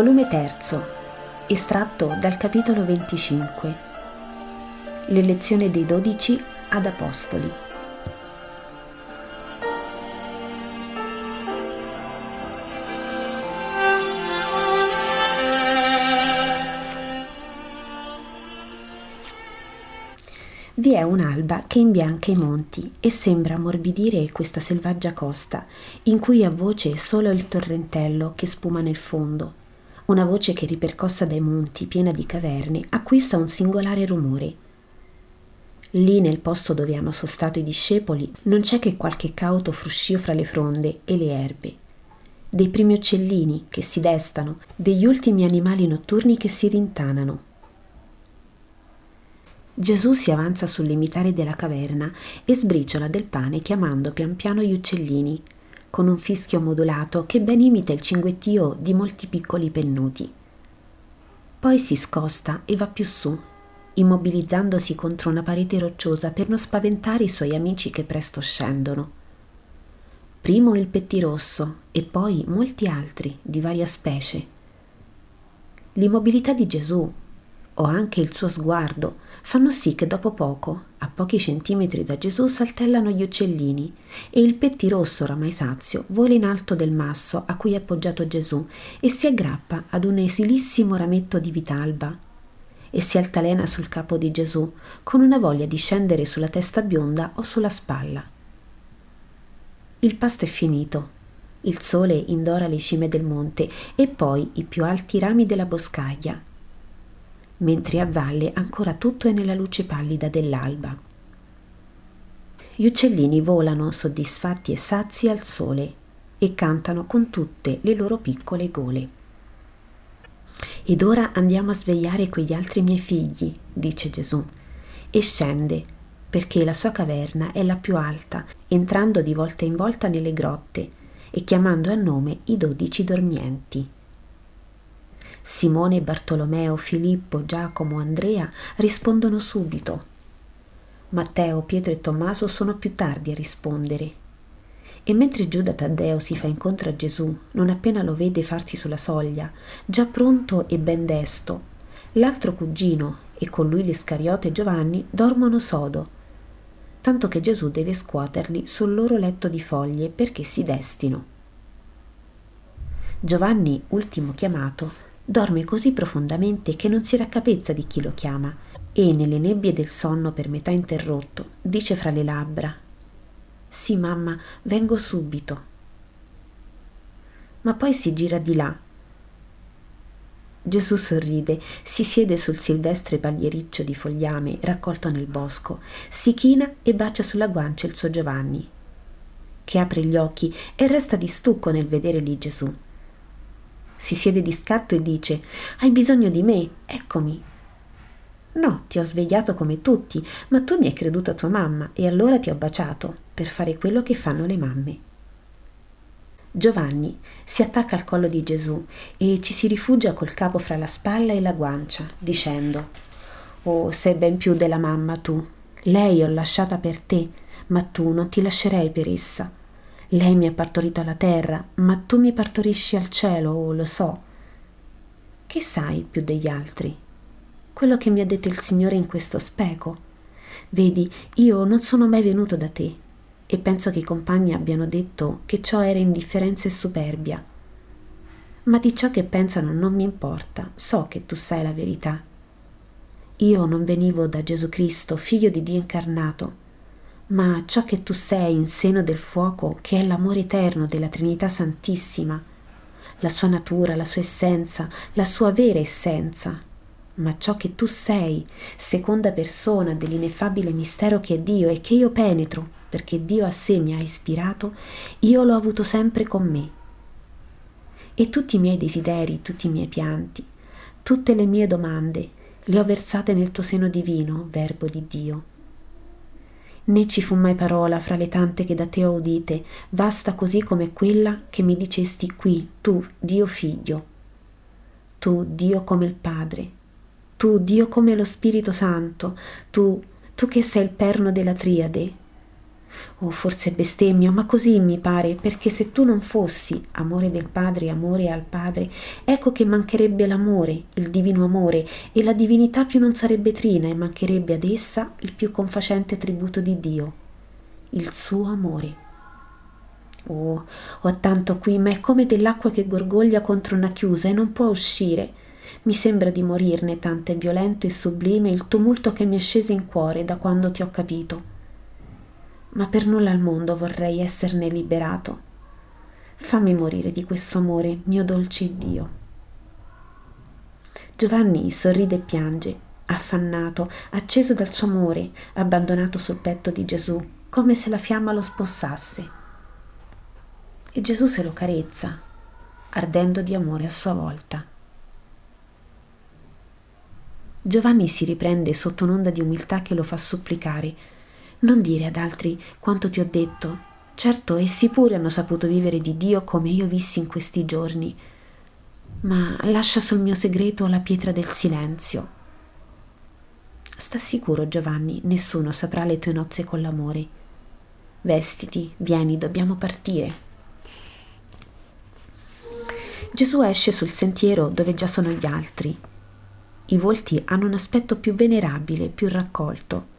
Volume 3. Estratto dal capitolo 25. L'elezione dei dodici ad Apostoli. Vi è un'alba che imbianca i monti e sembra ammorbidire questa selvaggia costa, in cui ha voce solo il torrentello che spuma nel fondo. Una voce che ripercossa dai monti, piena di caverne, acquista un singolare rumore. Lì nel posto dove hanno sostato i discepoli non c'è che qualche cauto fruscio fra le fronde e le erbe, dei primi uccellini che si destano, degli ultimi animali notturni che si rintanano. Gesù si avanza sul limitare della caverna e sbriciola del pane chiamando pian piano gli uccellini, con un fischio modulato che ben imita il cinguettio di molti piccoli pennuti. Poi si scosta e va più su, immobilizzandosi contro una parete rocciosa per non spaventare i suoi amici che presto scendono. Primo il pettirosso e poi molti altri di varia specie. L'immobilità di Gesù, o anche il suo sguardo, fanno sì che dopo poco, a pochi centimetri da Gesù, saltellano gli uccellini e il pettirosso, oramai sazio, vola in alto del masso a cui è appoggiato Gesù e si aggrappa ad un esilissimo rametto di vitalba e si altalena sul capo di Gesù con una voglia di scendere sulla testa bionda o sulla spalla. Il pasto è finito. Il sole indora le cime del monte e poi i più alti rami della boscaglia mentre a valle ancora tutto è nella luce pallida dell'alba. Gli uccellini volano soddisfatti e sazi al sole e cantano con tutte le loro piccole gole. Ed ora andiamo a svegliare quegli altri miei figli, dice Gesù, e scende, perché la sua caverna è la più alta, entrando di volta in volta nelle grotte e chiamando a nome i dodici dormienti. Simone, Bartolomeo, Filippo, Giacomo, Andrea rispondono subito. Matteo, Pietro e Tommaso sono più tardi a rispondere. E mentre Giuda Taddeo si fa incontro a Gesù, non appena lo vede farsi sulla soglia, già pronto e ben desto, l'altro cugino e con lui l'Iscariote Giovanni dormono sodo, tanto che Gesù deve scuoterli sul loro letto di foglie perché si destino. Giovanni, ultimo chiamato, dorme così profondamente che non si raccapezza di chi lo chiama e nelle nebbie del sonno per metà interrotto dice fra le labbra Sì, mamma, vengo subito. Ma poi si gira di là. Gesù sorride, si siede sul silvestre pagliericcio di fogliame raccolto nel bosco, si china e bacia sulla guancia il suo Giovanni, che apre gli occhi e resta di stucco nel vedere lì Gesù si siede di scatto e dice Hai bisogno di me? Eccomi. No, ti ho svegliato come tutti, ma tu mi hai creduta tua mamma e allora ti ho baciato per fare quello che fanno le mamme. Giovanni si attacca al collo di Gesù e ci si rifugia col capo fra la spalla e la guancia, dicendo Oh, sei ben più della mamma tu. Lei ho lasciata per te, ma tu non ti lascerei per essa. Lei mi ha partorito alla terra, ma tu mi partorisci al cielo, oh, lo so. Che sai più degli altri? Quello che mi ha detto il Signore in questo speco. Vedi, io non sono mai venuto da te e penso che i compagni abbiano detto che ciò era indifferenza e superbia. Ma di ciò che pensano non mi importa, so che tu sai la verità. Io non venivo da Gesù Cristo, figlio di Dio incarnato, ma ciò che tu sei in seno del fuoco, che è l'amore eterno della Trinità Santissima, la sua natura, la sua essenza, la sua vera essenza, ma ciò che tu sei, seconda persona dell'ineffabile mistero che è Dio e che io penetro, perché Dio a sé mi ha ispirato, io l'ho avuto sempre con me. E tutti i miei desideri, tutti i miei pianti, tutte le mie domande, le ho versate nel tuo seno divino, Verbo di Dio né ci fu mai parola fra le tante che da te ho udite, vasta così come quella che mi dicesti qui, tu, Dio figlio, tu, Dio come il Padre, tu, Dio come lo Spirito Santo, tu, tu che sei il perno della triade. O forse bestemmio, ma così mi pare, perché se tu non fossi amore del Padre, amore al Padre, ecco che mancherebbe l'amore, il divino amore, e la divinità più non sarebbe trina e mancherebbe ad essa il più confacente tributo di Dio, il suo amore. Oh, ho tanto qui, ma è come dell'acqua che gorgoglia contro una chiusa e non può uscire. Mi sembra di morirne, tanto è violento e sublime il tumulto che mi è sceso in cuore da quando ti ho capito. Ma per nulla al mondo vorrei esserne liberato. Fammi morire di questo amore, mio dolce Dio. Giovanni sorride e piange, affannato, acceso dal suo amore, abbandonato sul petto di Gesù, come se la fiamma lo spossasse e Gesù se lo carezza, ardendo di amore a sua volta. Giovanni si riprende sotto un'onda di umiltà che lo fa supplicare. Non dire ad altri quanto ti ho detto. Certo, essi pure hanno saputo vivere di Dio come io vissi in questi giorni. Ma lascia sul mio segreto la pietra del silenzio. Sta sicuro, Giovanni, nessuno saprà le tue nozze con l'amore. Vestiti, vieni, dobbiamo partire. Gesù esce sul sentiero dove già sono gli altri. I volti hanno un aspetto più venerabile, più raccolto.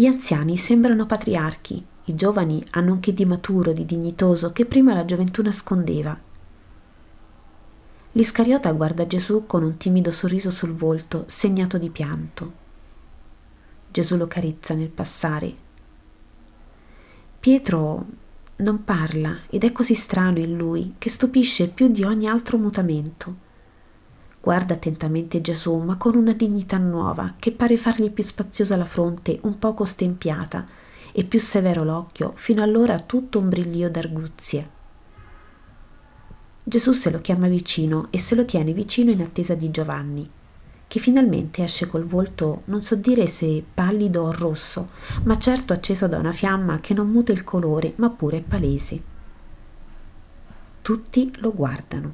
Gli anziani sembrano patriarchi, i giovani hanno un che di maturo, di dignitoso, che prima la gioventù nascondeva. L'Iscariota guarda Gesù con un timido sorriso sul volto, segnato di pianto. Gesù lo carezza nel passare. Pietro non parla ed è così strano in lui che stupisce più di ogni altro mutamento. Guarda attentamente Gesù, ma con una dignità nuova che pare fargli più spaziosa la fronte, un poco stempiata, e più severo l'occhio, fino allora tutto un brillio d'arguzie. Gesù se lo chiama vicino e se lo tiene vicino in attesa di Giovanni che finalmente esce col volto non so dire se pallido o rosso, ma certo acceso da una fiamma che non muta il colore, ma pure è palese. Tutti lo guardano.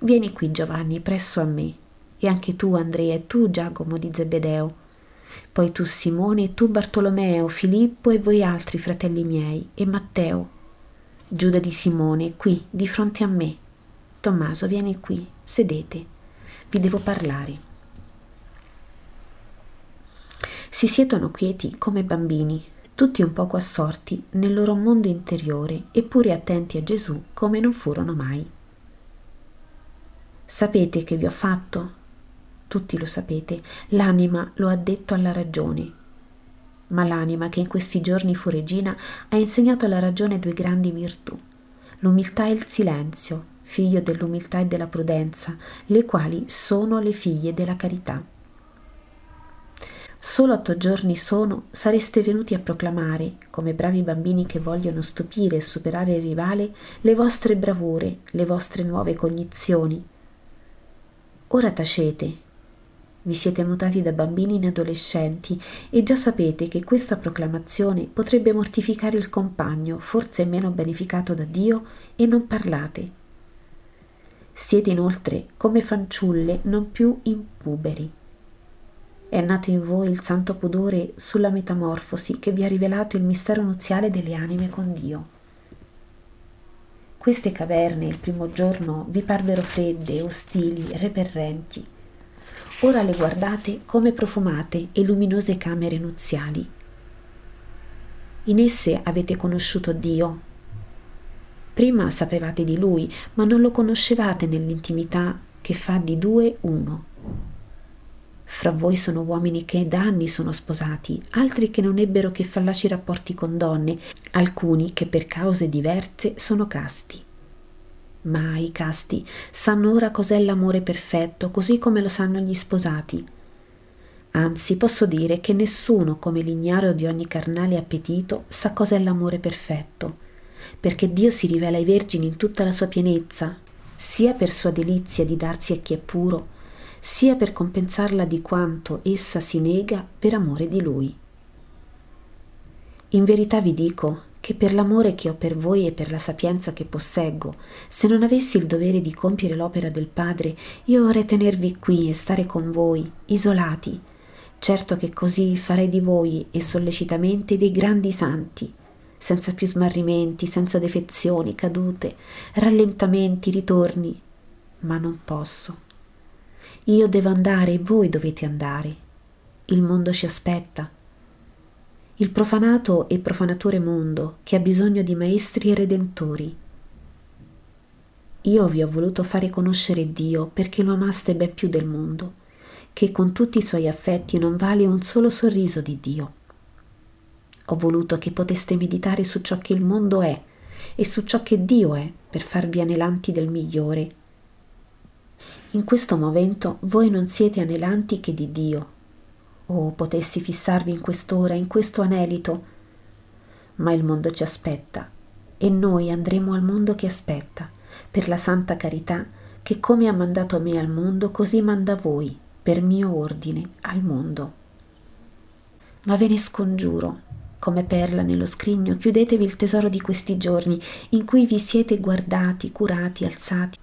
Vieni qui, Giovanni, presso a me, e anche tu, Andrea, e tu, Giacomo di Zebedeo, poi tu, Simone, e tu, Bartolomeo, Filippo e voi altri fratelli miei, e Matteo, Giuda di Simone, qui, di fronte a me. Tommaso, vieni qui, sedete vi devo parlare. Si siedono quieti come bambini, tutti un poco assorti nel loro mondo interiore, eppure attenti a Gesù come non furono mai. Sapete che vi ho fatto? Tutti lo sapete, l'anima lo ha detto alla ragione. Ma l'anima che in questi giorni fu regina ha insegnato alla ragione due grandi virtù, l'umiltà e il silenzio, figlio dell'umiltà e della prudenza, le quali sono le figlie della carità. Solo otto giorni sono, sareste venuti a proclamare, come bravi bambini che vogliono stupire e superare il rivale, le vostre bravure, le vostre nuove cognizioni. Ora tacete, vi siete mutati da bambini in adolescenti e già sapete che questa proclamazione potrebbe mortificare il compagno, forse meno beneficato da Dio, e non parlate. Siete inoltre come fanciulle non più impuberi. È nato in voi il santo pudore sulla metamorfosi che vi ha rivelato il mistero nuziale delle anime con Dio. Queste caverne il primo giorno vi parvero fredde, ostili, reperrenti. Ora le guardate come profumate e luminose camere nuziali. In esse avete conosciuto Dio, Prima sapevate di lui, ma non lo conoscevate nell'intimità che fa di due uno. Fra voi sono uomini che da anni sono sposati, altri che non ebbero che fallaci rapporti con donne, alcuni che per cause diverse sono casti. Ma i casti sanno ora cos'è l'amore perfetto, così come lo sanno gli sposati. Anzi, posso dire che nessuno, come l'ignaro di ogni carnale appetito, sa cos'è l'amore perfetto perché Dio si rivela ai vergini in tutta la sua pienezza, sia per sua delizia di darsi a chi è puro, sia per compensarla di quanto essa si nega per amore di Lui. In verità vi dico che per l'amore che ho per voi e per la sapienza che posseggo, se non avessi il dovere di compiere l'opera del Padre, io vorrei tenervi qui e stare con voi, isolati, certo che così farei di voi e sollecitamente dei grandi santi, senza più smarrimenti, senza defezioni, cadute, rallentamenti, ritorni, ma non posso. Io devo andare e voi dovete andare. Il mondo ci aspetta. Il profanato e profanatore mondo che ha bisogno di maestri e redentori. Io vi ho voluto fare conoscere Dio perché lo amaste ben più del mondo, che con tutti i suoi affetti non vale un solo sorriso di Dio. Ho voluto che poteste meditare su ciò che il mondo è e su ciò che Dio è per farvi anelanti del migliore in questo momento voi non siete anelanti che di Dio. Oh, potessi fissarvi in quest'ora, in questo anelito. Ma il mondo ci aspetta e noi andremo al mondo che aspetta, per la santa carità che come ha mandato me al mondo, così manda voi, per mio ordine, al mondo. Ma ve ne scongiuro, come perla nello scrigno, chiudetevi il tesoro di questi giorni in cui vi siete guardati, curati, alzati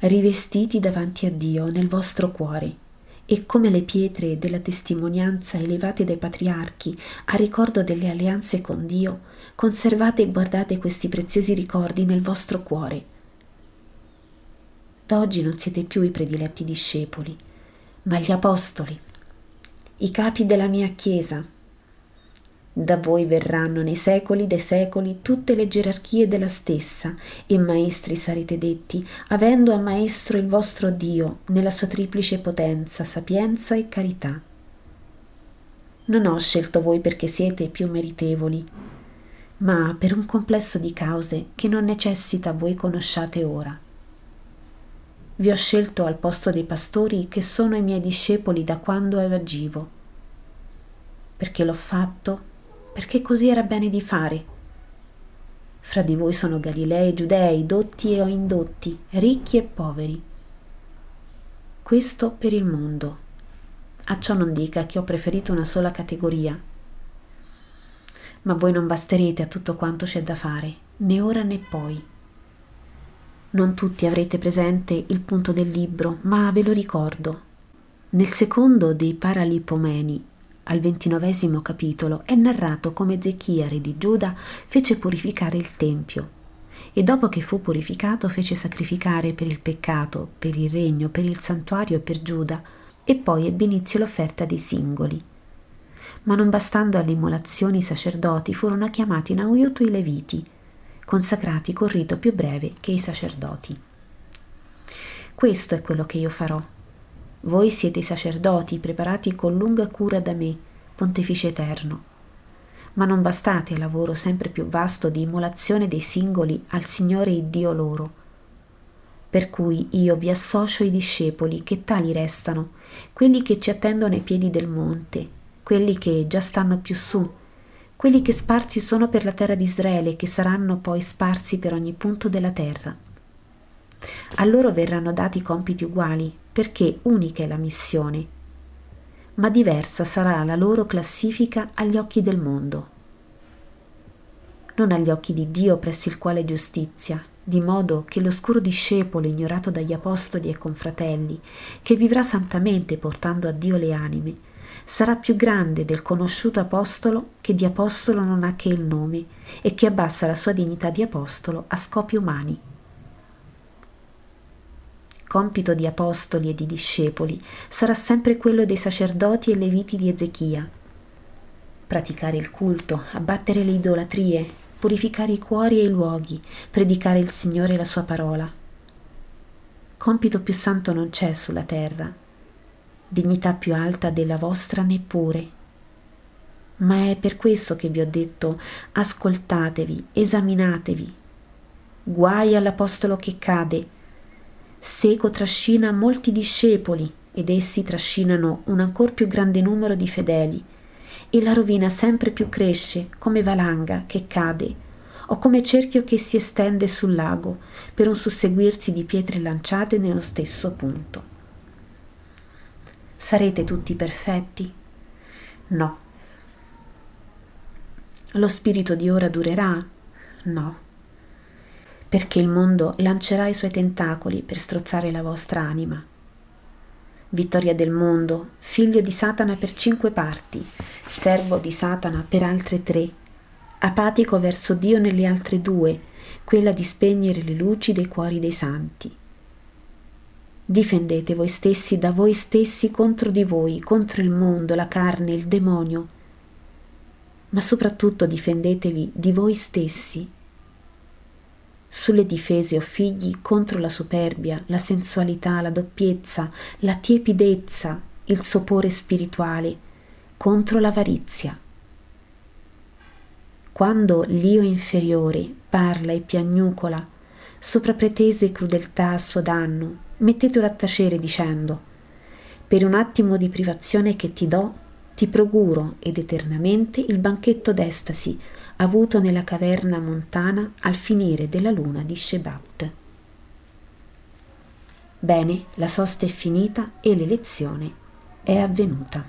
rivestiti davanti a Dio nel vostro cuore e come le pietre della testimonianza elevate dai patriarchi a ricordo delle alleanze con Dio, conservate e guardate questi preziosi ricordi nel vostro cuore. Da oggi non siete più i prediletti discepoli, ma gli apostoli, i capi della mia Chiesa, da voi verranno nei secoli dei secoli tutte le gerarchie della stessa, e maestri sarete detti, avendo a maestro il vostro Dio nella sua triplice potenza, sapienza e carità. Non ho scelto voi perché siete più meritevoli, ma per un complesso di cause che non necessita voi conosciate ora. Vi ho scelto al posto dei pastori che sono i miei discepoli da quando agivo, perché l'ho fatto perché così era bene di fare. Fra di voi sono Galilei, Giudei, dotti o indotti, ricchi e poveri. Questo per il mondo. A ciò non dica che ho preferito una sola categoria. Ma voi non basterete a tutto quanto c'è da fare, né ora né poi. Non tutti avrete presente il punto del libro, ma ve lo ricordo. Nel secondo dei Paralipomeni al ventinovesimo capitolo è narrato come Ezechia, re di Giuda, fece purificare il Tempio e dopo che fu purificato fece sacrificare per il peccato, per il regno, per il santuario e per Giuda e poi ebbe inizio l'offerta dei singoli. Ma non bastando alle immolazioni i sacerdoti furono chiamati in aiuto i leviti, consacrati col rito più breve che i sacerdoti. Questo è quello che io farò voi siete i sacerdoti preparati con lunga cura da me, Pontefice Eterno. Ma non bastate al lavoro sempre più vasto di immolazione dei singoli al Signore e Dio loro. Per cui io vi associo i discepoli che tali restano, quelli che ci attendono ai piedi del monte, quelli che già stanno più su, quelli che sparsi sono per la terra di Israele e che saranno poi sparsi per ogni punto della terra. A loro verranno dati compiti uguali, perché unica è la missione, ma diversa sarà la loro classifica agli occhi del mondo. Non agli occhi di Dio presso il quale è giustizia, di modo che l'oscuro discepolo ignorato dagli apostoli e confratelli, che vivrà santamente portando a Dio le anime, sarà più grande del conosciuto apostolo che di apostolo non ha che il nome e che abbassa la sua dignità di apostolo a scopi umani compito di apostoli e di discepoli sarà sempre quello dei sacerdoti e leviti di Ezechia. Praticare il culto, abbattere le idolatrie, purificare i cuori e i luoghi, predicare il Signore e la sua parola. Compito più santo non c'è sulla terra, dignità più alta della vostra neppure. Ma è per questo che vi ho detto ascoltatevi, esaminatevi. Guai all'apostolo che cade, Seco trascina molti discepoli ed essi trascinano un ancor più grande numero di fedeli e la rovina sempre più cresce come valanga che cade o come cerchio che si estende sul lago per un susseguirsi di pietre lanciate nello stesso punto. Sarete tutti perfetti? No. Lo spirito di ora durerà? No perché il mondo lancerà i suoi tentacoli per strozzare la vostra anima. vittoria del mondo, figlio di Satana per cinque parti, servo di Satana per altre tre, apatico verso Dio nelle altre due, quella di spegnere le luci dei cuori dei santi. Difendete voi stessi da voi stessi contro di voi, contro il mondo, la carne, il demonio, ma soprattutto difendetevi di voi stessi. Sulle difese, o figli, contro la superbia, la sensualità, la doppiezza, la tiepidezza, il sopore spirituale, contro l'avarizia. Quando l'io inferiore parla e piagnucola sopra pretese crudeltà a suo danno, mettetelo a tacere dicendo per un attimo di privazione che ti do, ti procuro ed eternamente il banchetto d'estasi avuto nella caverna montana al finire della luna di Shebat. Bene, la sosta è finita e l'elezione è avvenuta.